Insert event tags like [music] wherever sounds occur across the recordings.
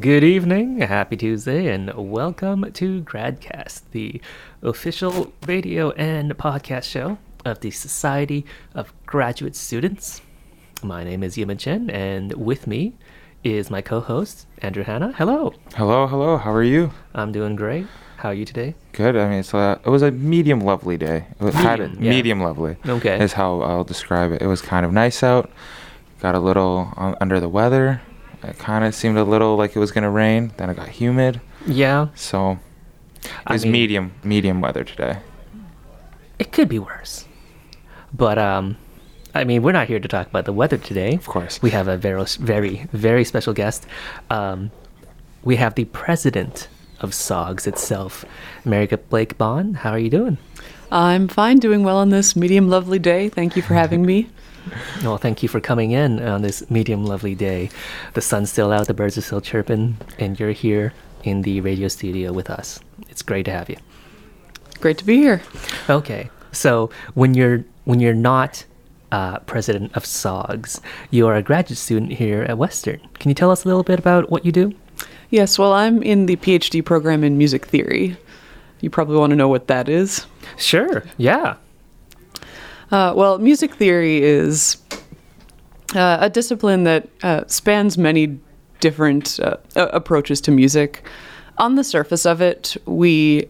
Good evening, happy Tuesday, and welcome to Gradcast, the official radio and podcast show of the Society of Graduate Students. My name is Yimin Chen, and with me is my co-host Andrew Hanna. Hello, Hello, hello. How are you? I'm doing great. How are you today? Good. I mean, it's a, it was a medium lovely day. It was- had Medium, it yeah. medium lovely. Okay. Is how I'll describe it. It was kind of nice out. Got a little uh, under the weather. It kind of seemed a little like it was gonna rain. Then it got humid. Yeah, So it I was mean- medium medium weather today. it could be worse, but um, I mean, we're not here to talk about the weather today. Of course. We have a very, very, very special guest. Um, we have the president of SOGS itself, Mary Blake Bond. How are you doing? I'm fine, doing well on this medium lovely day. Thank you for having me. [laughs] Well, thank you for coming in on this medium lovely day. The sun's still out, the birds are still chirping, and you're here in the radio studio with us. It's great to have you. Great to be here. Okay, so when you're when you're not uh, president of SOGS, you are a graduate student here at Western. Can you tell us a little bit about what you do? Yes, well, I'm in the PhD program in music theory. You probably want to know what that is. Sure. Yeah. Uh, well, music theory is uh, a discipline that uh, spans many different uh, approaches to music. On the surface of it, we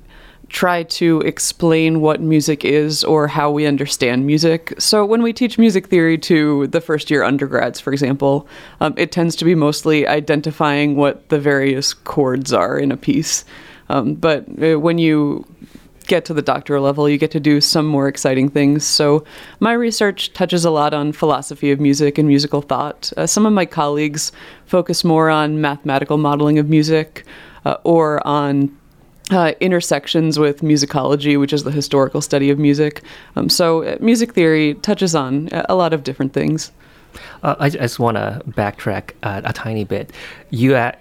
try to explain what music is or how we understand music. So, when we teach music theory to the first year undergrads, for example, um, it tends to be mostly identifying what the various chords are in a piece. Um, but uh, when you get to the doctoral level, you get to do some more exciting things. So, my research touches a lot on philosophy of music and musical thought. Uh, some of my colleagues focus more on mathematical modeling of music uh, or on uh, intersections with musicology, which is the historical study of music. Um, so, uh, music theory touches on a a lot of different things. Uh, I, just want to backtrack uh, a tiny bit. You uh,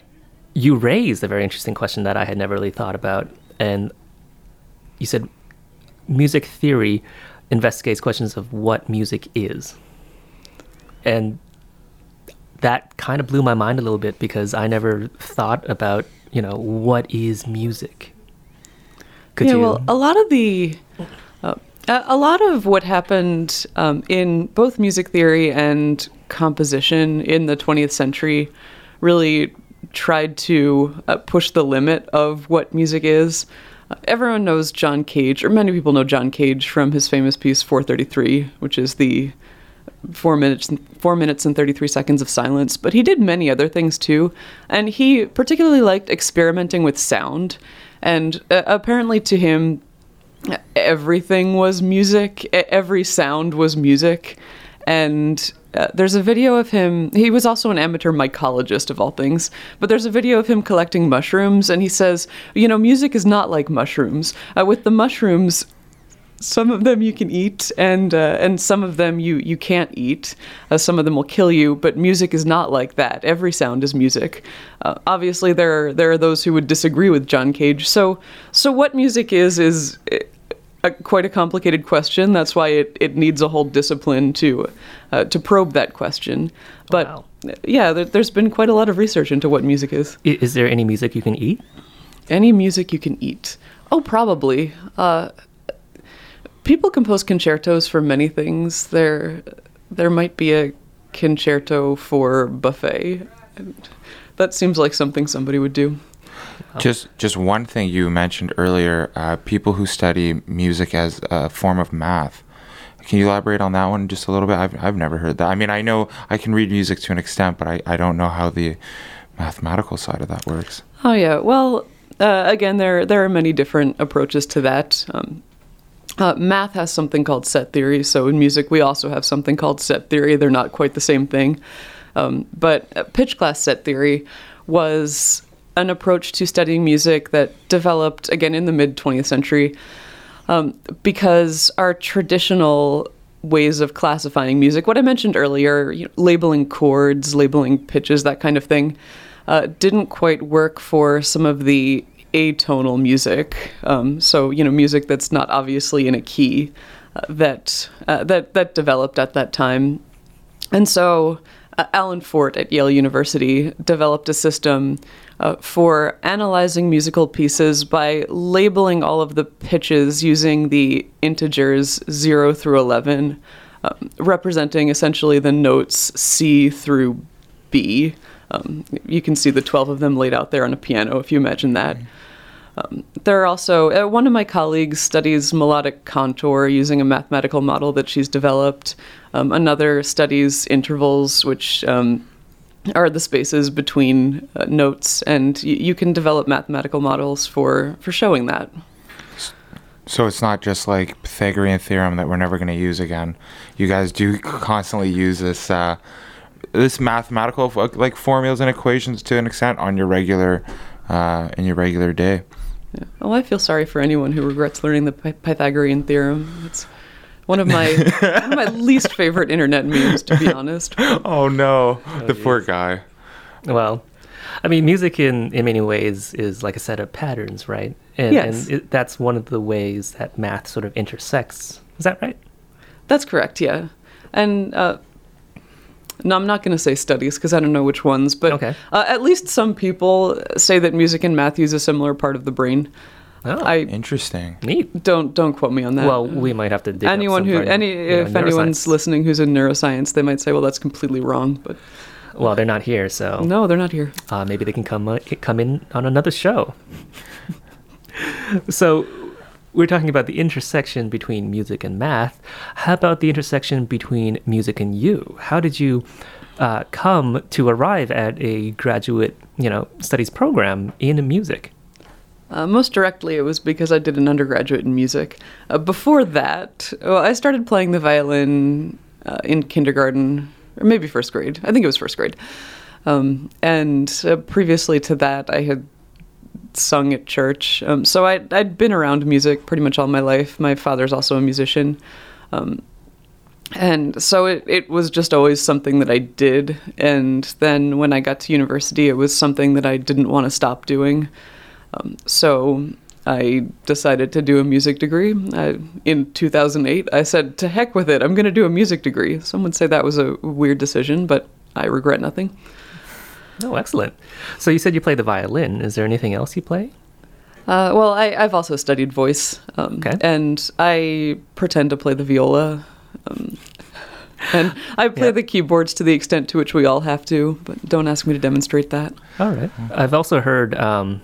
you raised a very interesting question that I had never really thought about, and you said music theory investigates questions of what music is, and that kind of blew my mind a little bit because I never thought about you know what is music. Could yeah, you? well, a lot of the uh, a lot of what happened um, in both music theory and composition in the 20th century really tried to uh, push the limit of what music is. Everyone knows John Cage, or many people know John Cage from his famous piece 433, which is the four minutes four minutes and 33 seconds of silence. But he did many other things too. And he particularly liked experimenting with sound. And uh, apparently to him everything was music. Every sound was music. And uh, there's a video of him he was also an amateur mycologist of all things but there's a video of him collecting mushrooms and he says you know music is not like mushrooms. Uh, with the mushrooms some of them you can eat and uh, and some of them you you can't eat. Uh, some of them will kill you but music is not like that. Every sound is music. Uh, obviously there are, there are those who would disagree with John Cage. So so what music is is uh, a, quite a complicated question that's why it, it needs a whole discipline to uh, to probe that question but Wow. yeah there, there's been quite a lot of research into what music is is there any music you can eat? any music you can eat. Oh, probably. Uh, people compose concertos for many things. There, there might be a concerto for buffet. That seems like something somebody would do. Just just one thing you mentioned earlier. Uh, people who study music as a form of math. Can you elaborate on that one just a little bit? I've, I've never heard that. I mean, I know I can read music to an extent, but I, I don't know how the mathematical side of that works. Oh yeah. Well, uh, again, there there are many different approaches to that. Um, uh, math has something called set theory. So in music, we also have something called set theory. They're not quite the same thing. Um, but uh, pitch class set theory was an approach to studying music that developed again in the mid 20th century um, because our traditional ways of classifying music, what I mentioned earlier, you know, labeling chords, labeling pitches, that kind of thing, uh, didn't quite work for some of the atonal music. Um, so you know, music that's not obviously in a key uh, that uh, that that developed at that time, and so uh, Allen Forte at Yale University developed a system uh, for analyzing musical pieces by labeling all of the pitches using the integers 0 through 11, um, representing essentially the notes C through B. Um, you can see the 12 of them laid out there on a piano if you imagine that. Um, there are also, uh, one of my colleagues studies melodic contour using a mathematical model that she's developed. Um, another studies intervals, which um, are the spaces between uh, notes, and y- you can develop mathematical models for, for showing that. So it's not just like Pythagorean theorem that we're never going to use again. You guys do constantly use this uh, this mathematical like formulas and equations to an extent on your regular uh, in your regular day. Yeah. Oh, I feel sorry for anyone who regrets learning the Py- Pythagorean theorem. It's one of my [laughs] one of my least favorite internet memes, to be [laughs] honest. Oh no, the poor guy. Well, I mean, music in in many ways is like a set of patterns, right? And, Yes. and it, that's one of the ways that math sort of intersects. Is that right? That's correct, yeah. And uh, no, I'm not going to say studies because I don't know which ones, but Okay. uh, at least some people say that music and math use a similar part of the brain. Oh, I Interesting. neat. don't don't quote me on that. Well, we might have to dig up anyone some who from, any you know, if anyone's listening who's in neuroscience, they might say, "Well, that's completely wrong." But Well, they're not here, so no, they're not here. uh, maybe they can come uh, come in on another show. [laughs] so we're talking about the intersection between music and math. How about the intersection between music and you? How did you uh, come to arrive at a graduate, you know, studies program in music? Uh, most directly, it was because I did an undergraduate in music. Uh, before that, well, I started playing the violin uh, in kindergarten, or maybe first grade. I think it was first grade. Um, and uh, previously to that, I had sung at church. Um, so I, I'd been around music pretty much all my life. My father's also a musician. Um, and so it, it was just always something that I did. And then when I got to university, it was something that I didn't want to stop doing. Um, so I decided to do a music degree. I, in 2008, I said, to heck with it, I'm going to do a music degree. Some would say that was a weird decision, but I regret nothing. Oh, excellent. So you said you play the violin. Is there anything else you play? Uh, well, I, I've also studied voice, um, Okay. and I pretend to play the viola. Um, and I play Yeah. the keyboards to the extent to which we all have to, but don't ask me to demonstrate that. All right. I've also heard, um,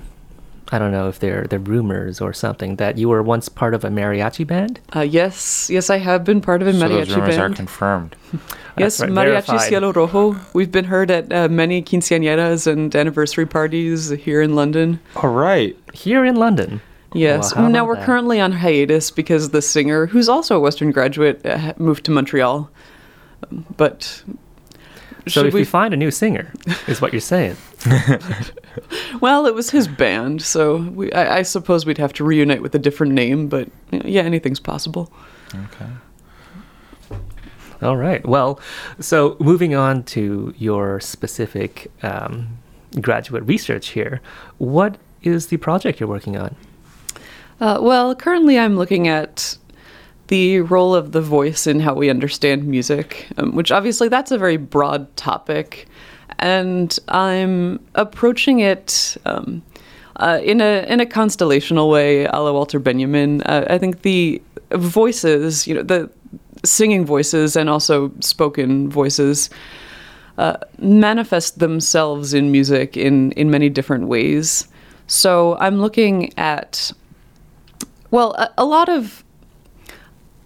I don't know if they're they're rumors or something that you were once part of a mariachi band. Uh, yes, yes, I have been part of a So those mariachi rumors are confirmed. [laughs] Yes, right, Mariachi verified. Cielo Rojo. We've been heard at uh, many quinceañeras and anniversary parties here in London. All right. Here in London. Yes. Well, now we're that? currently on hiatus because the singer, who's also a Western graduate, uh, moved to Montreal. Um, But So if we? we find a new singer, is what you're saying. [laughs] [laughs] well, it was his band, so we, I, I suppose we'd have to reunite with a different name. But yeah, anything's possible. Okay. All right. Well, so moving on to your specific um, graduate research here, what is the project you're working on? Uh, well, currently I'm looking at the role of the voice in how we understand music, um, which obviously that's a very broad topic, and I'm approaching it um, uh, in a in a constellational way, a la Walter Benjamin. Uh, I think the voices, you know, the singing voices and also spoken voices uh, manifest themselves in music in in many different ways. So I'm looking at well, a, a lot of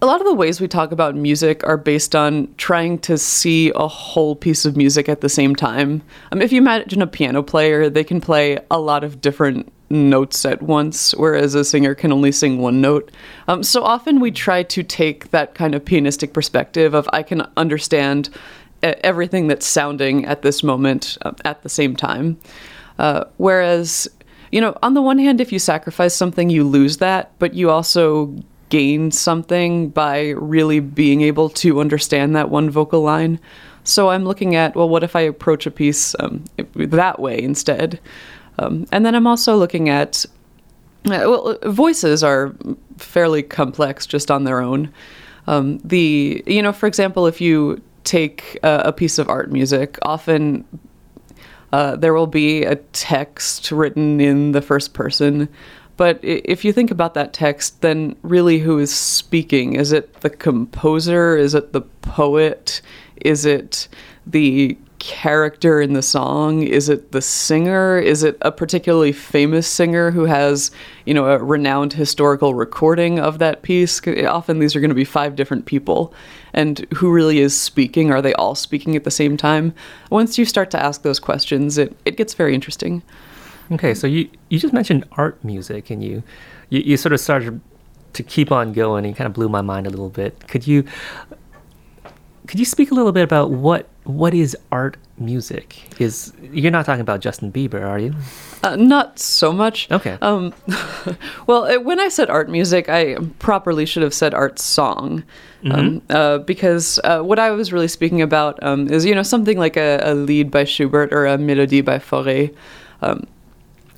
a lot of the ways we talk about music are based on trying to see a whole piece of music at the same time. Um, if you imagine a piano player, they can play a lot of different notes at once, whereas a singer can only sing one note. Um, so often we try to take that kind of pianistic perspective of I can understand everything that's sounding at this moment uh, at the same time. Uh, whereas, you know, on the one hand, if you sacrifice something, you lose that, but you also gain something by really being able to understand that one vocal line. So I'm looking at, well, what if I approach a piece um, that way instead? Um, and then I'm also looking at, uh, well, voices are fairly complex just on their own. Um, the, you know, for example, if you take a, a piece of art music, often Uh, there will be a text written in the first person. But if you think about that text, then really who is speaking? Is it the composer? Is it the poet? Is it the character in the song? Is it the singer? Is it a particularly famous singer who has, you know, a renowned historical recording of that piece? Often these are going to be five different people. And who really is speaking? Are they all speaking at the same time? Once you start to ask those questions, it, it gets very interesting. Okay, so you you just mentioned art music, and you you, you sort of started to keep on going, and you kind of blew my mind a little bit. Could you could you speak a little bit about what what is art music? Is you're not talking about Justin Bieber, are you? Uh, not so much. Okay. Um, [laughs] well, when I said art music, I properly should have said art song, um, uh, because uh, what I was really speaking about um, is you know something like a, a lied by Schubert or a melody by Fauré. Um,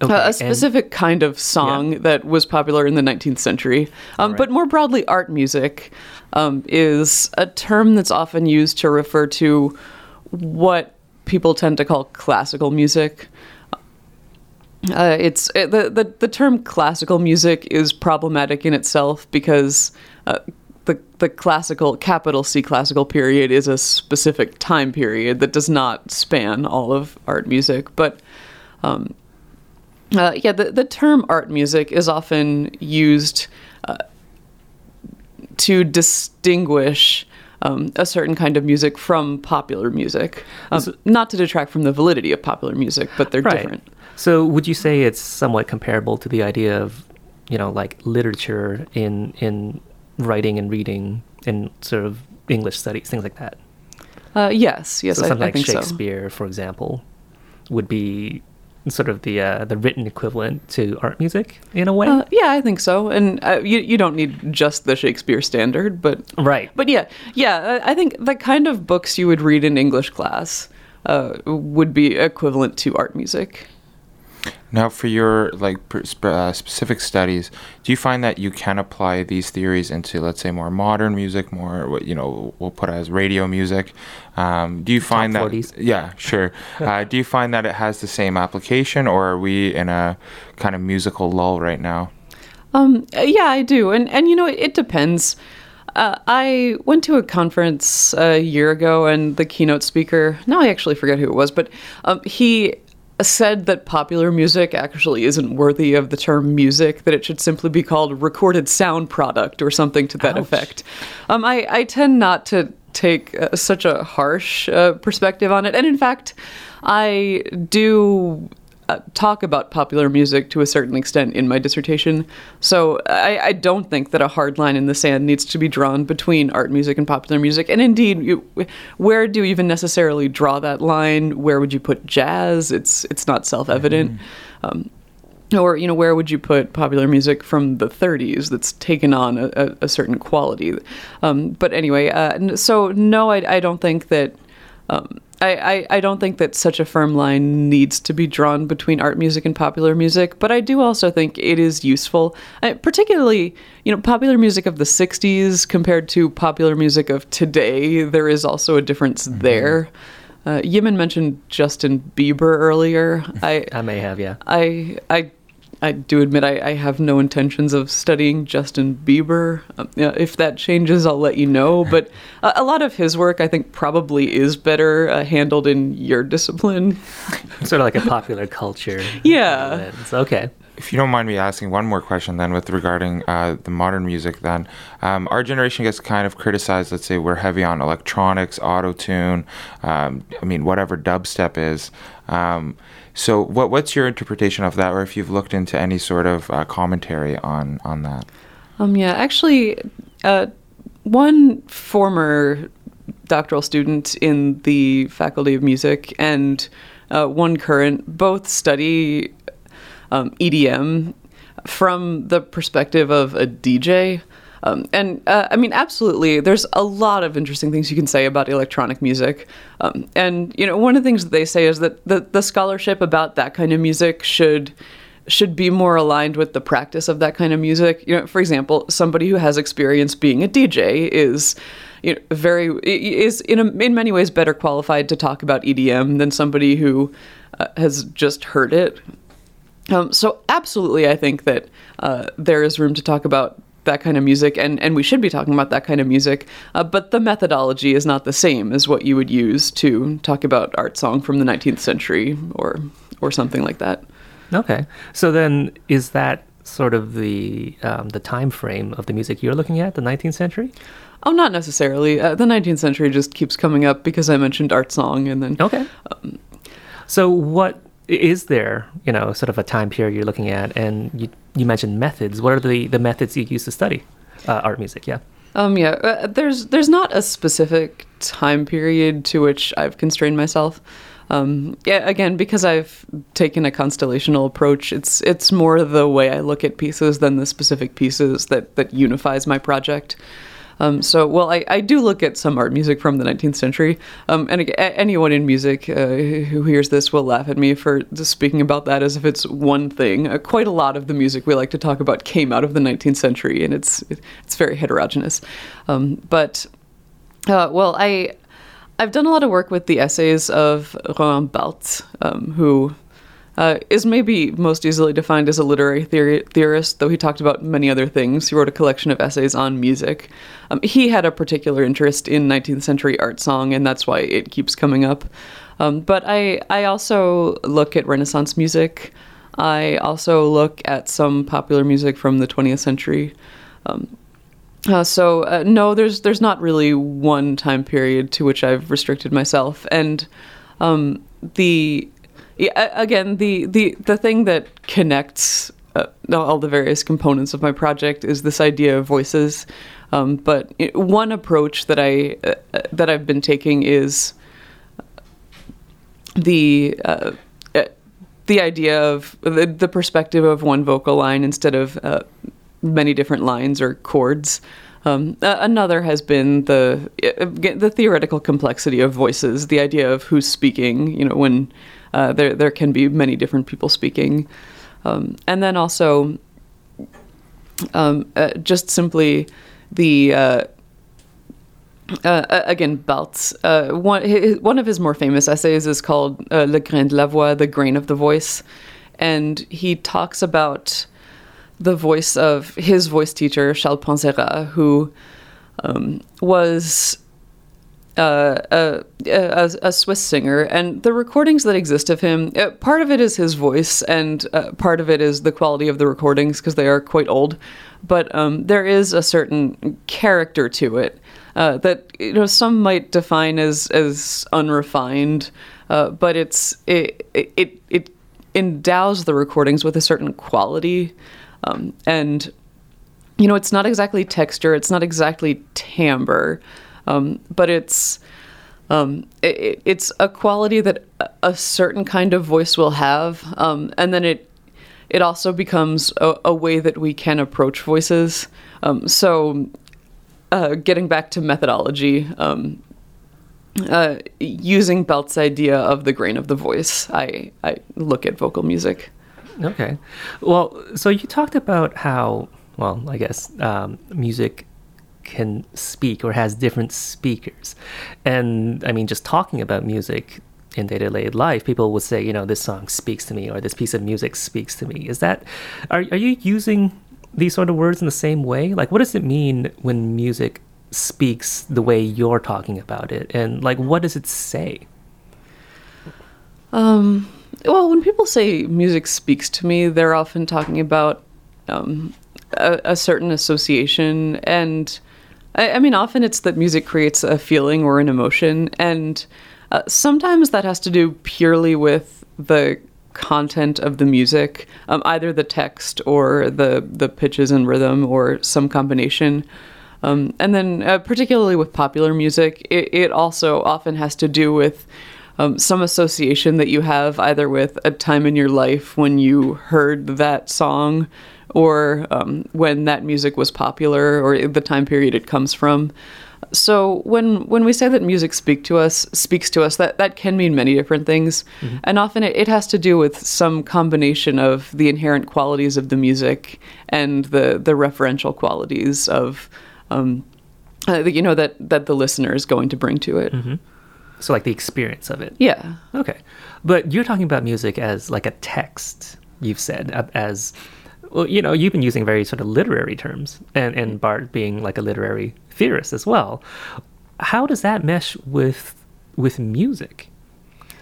Okay, a and- specific kind of song that was popular in the 19th century. Um, Alright. But more broadly, art music um, is a term that's often used to refer to what people tend to call classical music. Uh, it's uh, the, the the term classical music is problematic in itself because uh, the the classical capital C classical period is a specific time period that does not span all of art music, but um, uh, yeah, the, the term art music is often used uh, to distinguish um, a certain kind of music from popular music. Um, not to detract from the validity of popular music, but they're right. different. So would you say it's somewhat comparable to the idea of you know like literature in in writing and reading and sort of English studies, things like that? Uh, yes, yes, so I, something I like think so. Shakespeare, for example, would be sort of the uh, the written equivalent to art music in a way. Uh, yeah, I think so. And uh, you you don't need just the Shakespeare standard, but right. but yeah, yeah. I I think the kind of books you would read in English class uh, would be equivalent to art music. Now, for your like uh, specific studies, do you find that you can apply these theories into, let's say, more modern music, more what you know we'll put as radio music? Um, do you find that? 40s? Yeah, sure. [laughs] uh, do you find that it has the same application, or are we in a kind of musical lull right now? Um, yeah, I do, and and you know, it, it depends. Uh, I went to a conference a year ago, and the keynote speaker. Now I actually forget who it was, but um, he said that popular music actually isn't worthy of the term music; that it should simply be called recorded sound product or something to that Ouch. effect. Um, I I tend not to take uh, such a harsh uh, perspective on it, and in fact, I do uh, talk about popular music to a certain extent in my dissertation. So I, I don't think that a hard line in the sand needs to be drawn between art music and popular music. And indeed, you, where do you even necessarily draw that line? Where would you put jazz? It's it's not self-evident. Um, or you know where would you put popular music from the 30s that's taken on a, a, a certain quality um, but anyway uh, so no I, I don't think that um, I, I, I don't think that such a firm line needs to be drawn between art music and popular music, but I do also think it is useful, uh, particularly you know popular music of the '60s compared to popular music of today. There is also a difference there. Uh, Yimin mentioned Justin Bieber earlier. [laughs] I I may have, yeah. I I I do admit I, I have no intentions of studying Justin Bieber. Um, if that changes, I'll let you know. [laughs] But a, a lot of his work, I think, probably is better uh, handled in your discipline. [laughs] Sort of like a popular culture. Yeah. lens. Okay. If you don't mind me asking one more question, then with regarding uh, the modern music, then um, our generation gets kind of criticized. Let's say we're heavy on electronics, auto tune. Um, I mean, whatever dubstep is. So, what what's your interpretation of that, or if you've looked into any sort of uh, commentary on on that? Um, yeah, actually, uh, one former doctoral student in the Faculty of Music and uh, one current both study um, EDM from the perspective of a DJ. Um, and uh, I mean, absolutely, there's a lot of interesting things you can say about electronic music. Um, and, you know, one of the things that they say is that the, the scholarship about that kind of music should should be more aligned with the practice of that kind of music. You know, for example, somebody who has experience being a DJ is you know, very is in a, in many ways better qualified to talk about EDM than somebody who uh, has just heard it. Um, so absolutely, I think that uh, there is room to talk about that kind of music, and, and we should be talking about that kind of music. Uh, but the methodology is not the same as what you would use to talk about art song from the 19th century or or something like that. Okay, so then is that sort of the um, the time frame of the music you're looking at, the 19th century? Oh, not necessarily. Uh, the 19th century just keeps coming up because I mentioned art song, and then Okay. Um, so what is there, you know, sort of a time period you're looking at? And you, you mentioned methods. What are the, the methods you use to study uh, art music? Yeah. Um, yeah, uh, there's there's not a specific time period to which I've constrained myself. Um, yeah, again, because I've taken a constellational approach, it's it's more the way I look at pieces than the specific pieces that that unifies my project. Um, so, well, I, I do look at some art music from the 19th century, um, and anyone in music uh, who hears this will laugh at me for just speaking about that as if it's one thing. Uh, quite a lot of the music we like to talk about came out of the 19th century, and it's it's very heterogeneous. Um, but uh, well, I I've done a lot of work with the essays of Roland Barthes, um, who uh, is maybe most easily defined as a literary theory- theorist, though he talked about many other things. He wrote a collection of essays on music. Um, he had a particular interest in 19th century art song, and that's why it keeps coming up. Um, but I, I also look at Renaissance music. I also look at some popular music from the 20th century. Um, uh, so uh, no, there's there's not really one time period to which I've restricted myself, and um, the yeah, again the the the thing that connects uh, all the various components of my project is this idea of voices. Um, but it, one approach that I uh, that I've been taking is the uh, uh, the idea of the, the perspective of one vocal line instead of uh, many different lines or chords. Um, uh, another has been the the theoretical complexity of voices, the idea of who's speaking. You know, when uh, there there can be many different people speaking, um, and then also um, uh, just simply the uh, uh, again Barthes. Uh, one his, one of his more famous essays is called "Le grain de la voix," the grain of the voice, and he talks about the voice of his voice teacher Charles Panzera, who um, was uh, a, a, Swiss singer, and the recordings that exist of him, uh, part of it is his voice, and uh, part of it is the quality of the recordings because they are quite old. But um, there is a certain character to it uh, that you know some might define as as unrefined, uh, but it's it, it it endows the recordings with a certain quality, um, and you know it's not exactly texture, it's not exactly timbre. Um, but it's um, it, it's a quality that a certain kind of voice will have, um, and then it it also becomes a, a, way that we can approach voices. Um, so, uh, getting back to methodology, um, uh, using Barthes's idea of the grain of the voice, I I look at vocal music. Okay, well, so you talked about how well, I guess um, music can speak or has different speakers. And I mean, just talking about music in day to day life, people would say, you know, this song speaks to me or this piece of music speaks to me. Is that, are, are you using these sort of words in the same way? Like, what does it mean when music speaks the way you're talking about it? And like, what does it say? Um, well, when people say music speaks to me, they're often talking about um, a, a certain association and I, I, mean, often it's that music creates a feeling or an emotion, and uh, sometimes that has to do purely with the content of the music, um, either the text or the the pitches and rhythm or some combination. Um, and then, uh, particularly with popular music, it, it, also often has to do with um, some association that you have either with a time in your life when you heard that song or um, when that music was popular or the time period it comes from. So when when we say that music speak to us speaks to us, that, that can mean many different things, mm-hmm. and often it, it has to do with some combination of the inherent qualities of the music and the the referential qualities of, um, uh, you know that that the listener is going to bring to it. Mm-hmm. So like the experience of it. Yeah. Okay. But you're talking about music as like a text, you've said, as well, you know, you've been using very sort of literary terms and, and Barthes being like a literary theorist as well. How does that mesh with with music?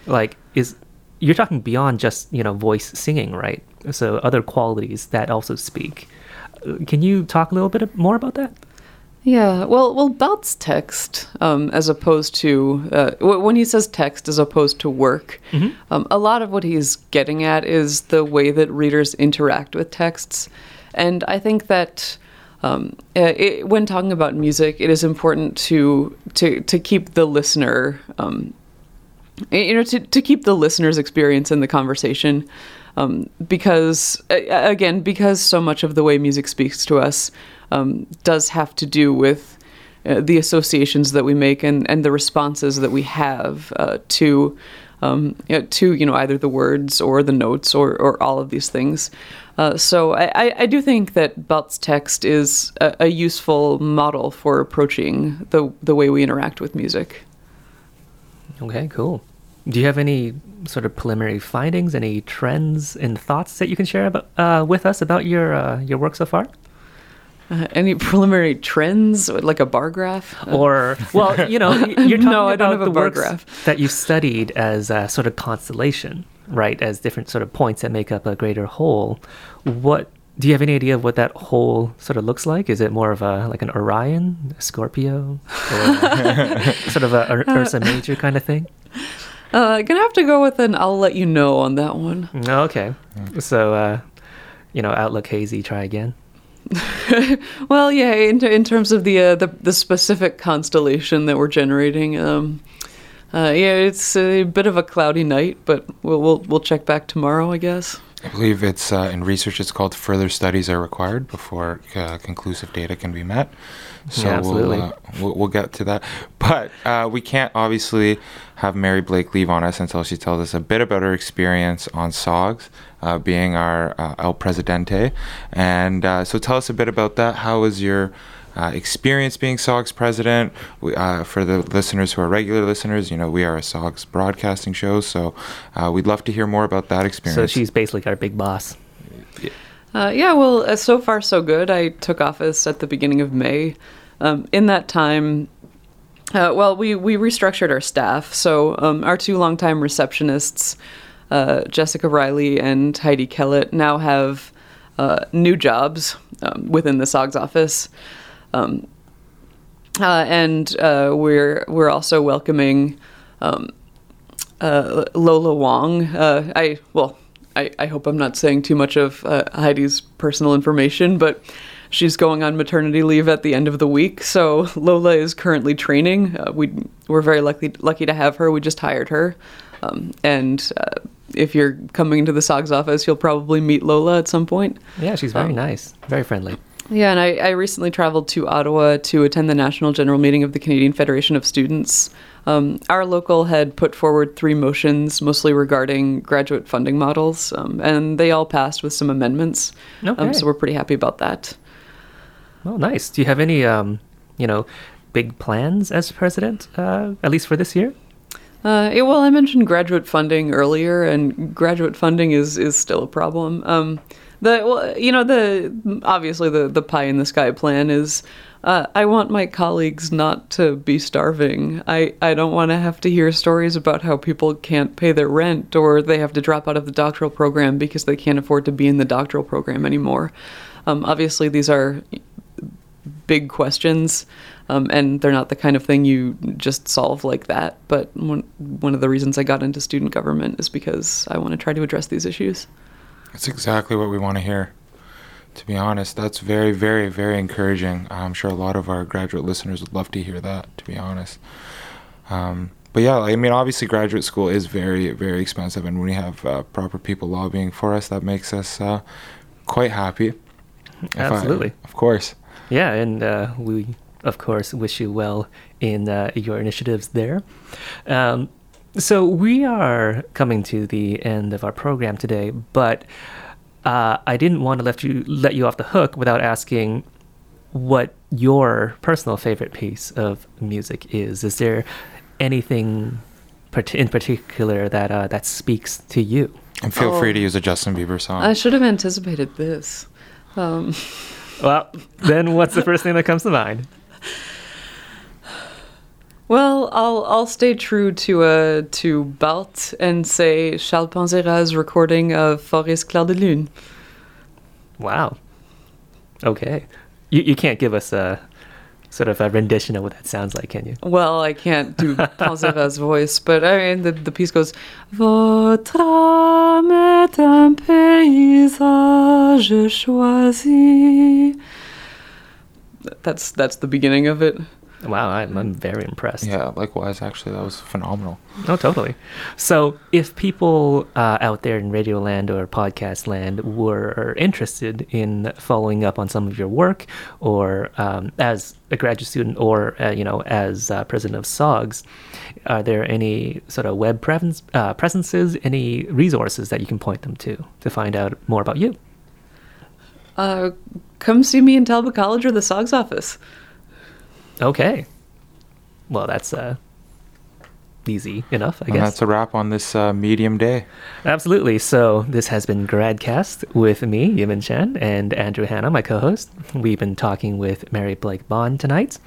Like is you're talking beyond just, you know, voice singing, right? So other qualities that also speak. Uh, Can you talk a little bit more about that? Yeah, well, well, Barthes's text, um, as opposed to uh, when he says text as opposed to work, um, a lot of what he's getting at is the way that readers interact with texts, and I think that um, uh, it, when talking about music, it is important to to to keep the listener, um, you know, to to keep the listener's experience in the conversation um, because again because so much of the way music speaks to us um, does have to do with uh, the associations that we make and, and the responses that we have uh, to um, you know, to you know either the words or the notes or, or all of these things. Uh, so I, I- do think that Barthes's text is a, a useful model for approaching the the way we interact with music. Okay, cool. Do you have any sort of preliminary findings, any trends and thoughts that you can share about uh, with us about your uh, your work so far? Uh, [laughs] any preliminary trends, like a bar graph? Uh, Or [laughs] well, you know, you're [laughs] talking No, I don't about have a the bar works graph. that you studied as a sort of constellation, right? As different sort of points that make up a greater whole. What do you have any idea of what that whole sort of looks like? Is it more of a like an Orion, a Scorpio, or sort of a Ur- Ursa Major kind of thing? Uh, gonna have to go with an I'll let you know on that one. Oh, Okay, so uh, you know, Outlook hazy. Try again. [laughs] Well, yeah, in, in terms of the, uh, the the specific constellation that we're generating, um, uh, yeah, it's a bit of a cloudy night, but we'll we'll, we'll check back tomorrow, I guess. I believe it's uh, in research. It's called further studies are required before uh, conclusive data can be met. So Yeah, absolutely. We'll, uh, we'll we'll get to that, but uh, we can't obviously have Mary Blake leave on us until she tells us a bit about her experience on SOGS, uh, being our uh, El Presidente, and uh, so tell us a bit about that. How was your uh, experience being SOGS president. We, uh, for the listeners who are regular listeners, you know, we are a SOGS broadcasting show, so uh, we'd love to hear more about that experience. So she's basically our big boss. Uh, yeah, well, uh, so far so good. I took office at the beginning of May. Um, in that time, uh, well, we, we restructured our staff. So um, our two longtime receptionists, uh, Jessica Riley and Heidi Kellett, now have uh, new jobs um, within the SOGS office. Um, uh, and uh, we're we're also welcoming um, uh, Lola Wong. Uh, I well, I, I hope I'm not saying too much of Heidi's personal information, but she's going on maternity leave at the end of the week. So Lola is currently training. Uh, we we're very lucky lucky to have her. We just hired her, um, and if you're coming into the SOGS office, you'll probably meet Lola at some point. Yeah, she's very Um, nice, very friendly. Yeah, and I, I recently traveled to Ottawa to attend the National General Meeting of the Canadian Federation of Students. Um, our local had put forward three motions, mostly regarding graduate funding models, um, and they all passed with some amendments. Okay. Um, so we're pretty happy about that. Oh, nice. Do you have any, um, you know, big plans as president, uh, at least for this year? Uh, yeah, well, I mentioned graduate funding earlier, and graduate funding is, is still a problem. Um, the well, you know the obviously the the pie in the sky plan is. Uh, I want my colleagues not to be starving. I, I don't want to have to hear stories about how people can't pay their rent or they have to drop out of the doctoral program because they can't afford to be in the doctoral program anymore. Um, obviously, these are big questions, um, and they're not the kind of thing you just solve like that. But one, one of the reasons I got into student government is because I want to try to address these issues. That's exactly what we want to hear. To be honest, that's very, very, very encouraging. I'm sure a lot of our graduate listeners would love to hear that. To be honest, um, but yeah, I mean, obviously, graduate school is very, very expensive, and when we have uh, proper people lobbying for us, that makes us uh, quite happy. If I- Absolutely. of course. Yeah, and uh, we, of course, wish you well in uh, your initiatives there. Um, so we are coming to the end of our program today, but uh, I didn't want to let you let you off the hook without asking what your personal favorite piece of music is. Is there anything in particular that uh, that speaks to you. And feel Oh. free to use a Justin Bieber song. I should have anticipated this. Um, [laughs] Well, then what's the first thing that comes to mind? well, I'll I'll stay true to uh, to Barthes and say Charles Panzera's recording of Fauré's Clair de Lune. Wow. Okay. You you can't give us a sort of a rendition of what that sounds like, can you? Well, I can't do Panzera's voice, but I mean the, the piece goes Votre âme est un paysage choisi. That's that's the beginning of it. Wow, I'm, I'm very impressed. yeah, likewise. Actually, that was phenomenal. Oh, totally. So, if people uh, out there in Radio Land or Podcast Land were interested in following up on some of your work, or um, as a graduate student, or uh, you know, as uh, president of SOGS, are there any sort of web presence, uh, presences, any resources that you can point them to to find out more about you? Uh, come see me in Talbot College or the SOGS office. Okay. Well, that's uh, easy enough, I And guess. that's a wrap on this uh, medium day. Absolutely. So this has been Gradcast with me, Yimin Chen, and Andrew Hanna, my co-host. We've been talking with Mary Blake Bond tonight.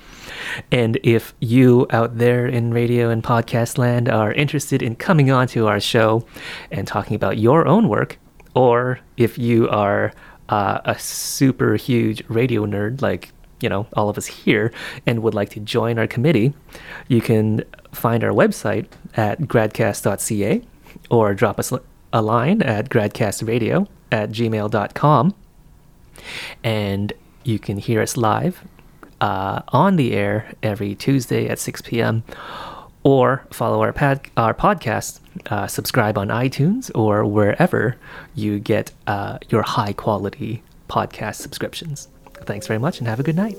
And if you out there in radio and podcast land are interested in coming on to our show and talking about your own work, or if you are uh, a super huge radio nerd like you know all of us here and would like to join our committee you can find our website at gradcast.ca or drop us a line at gradcastradio at gmail.com and you can hear us live uh, on the air every tuesday at 6 p.m or follow our, pad- our podcast uh, subscribe on itunes or wherever you get uh, your high quality podcast subscriptions thanks very much and have a good night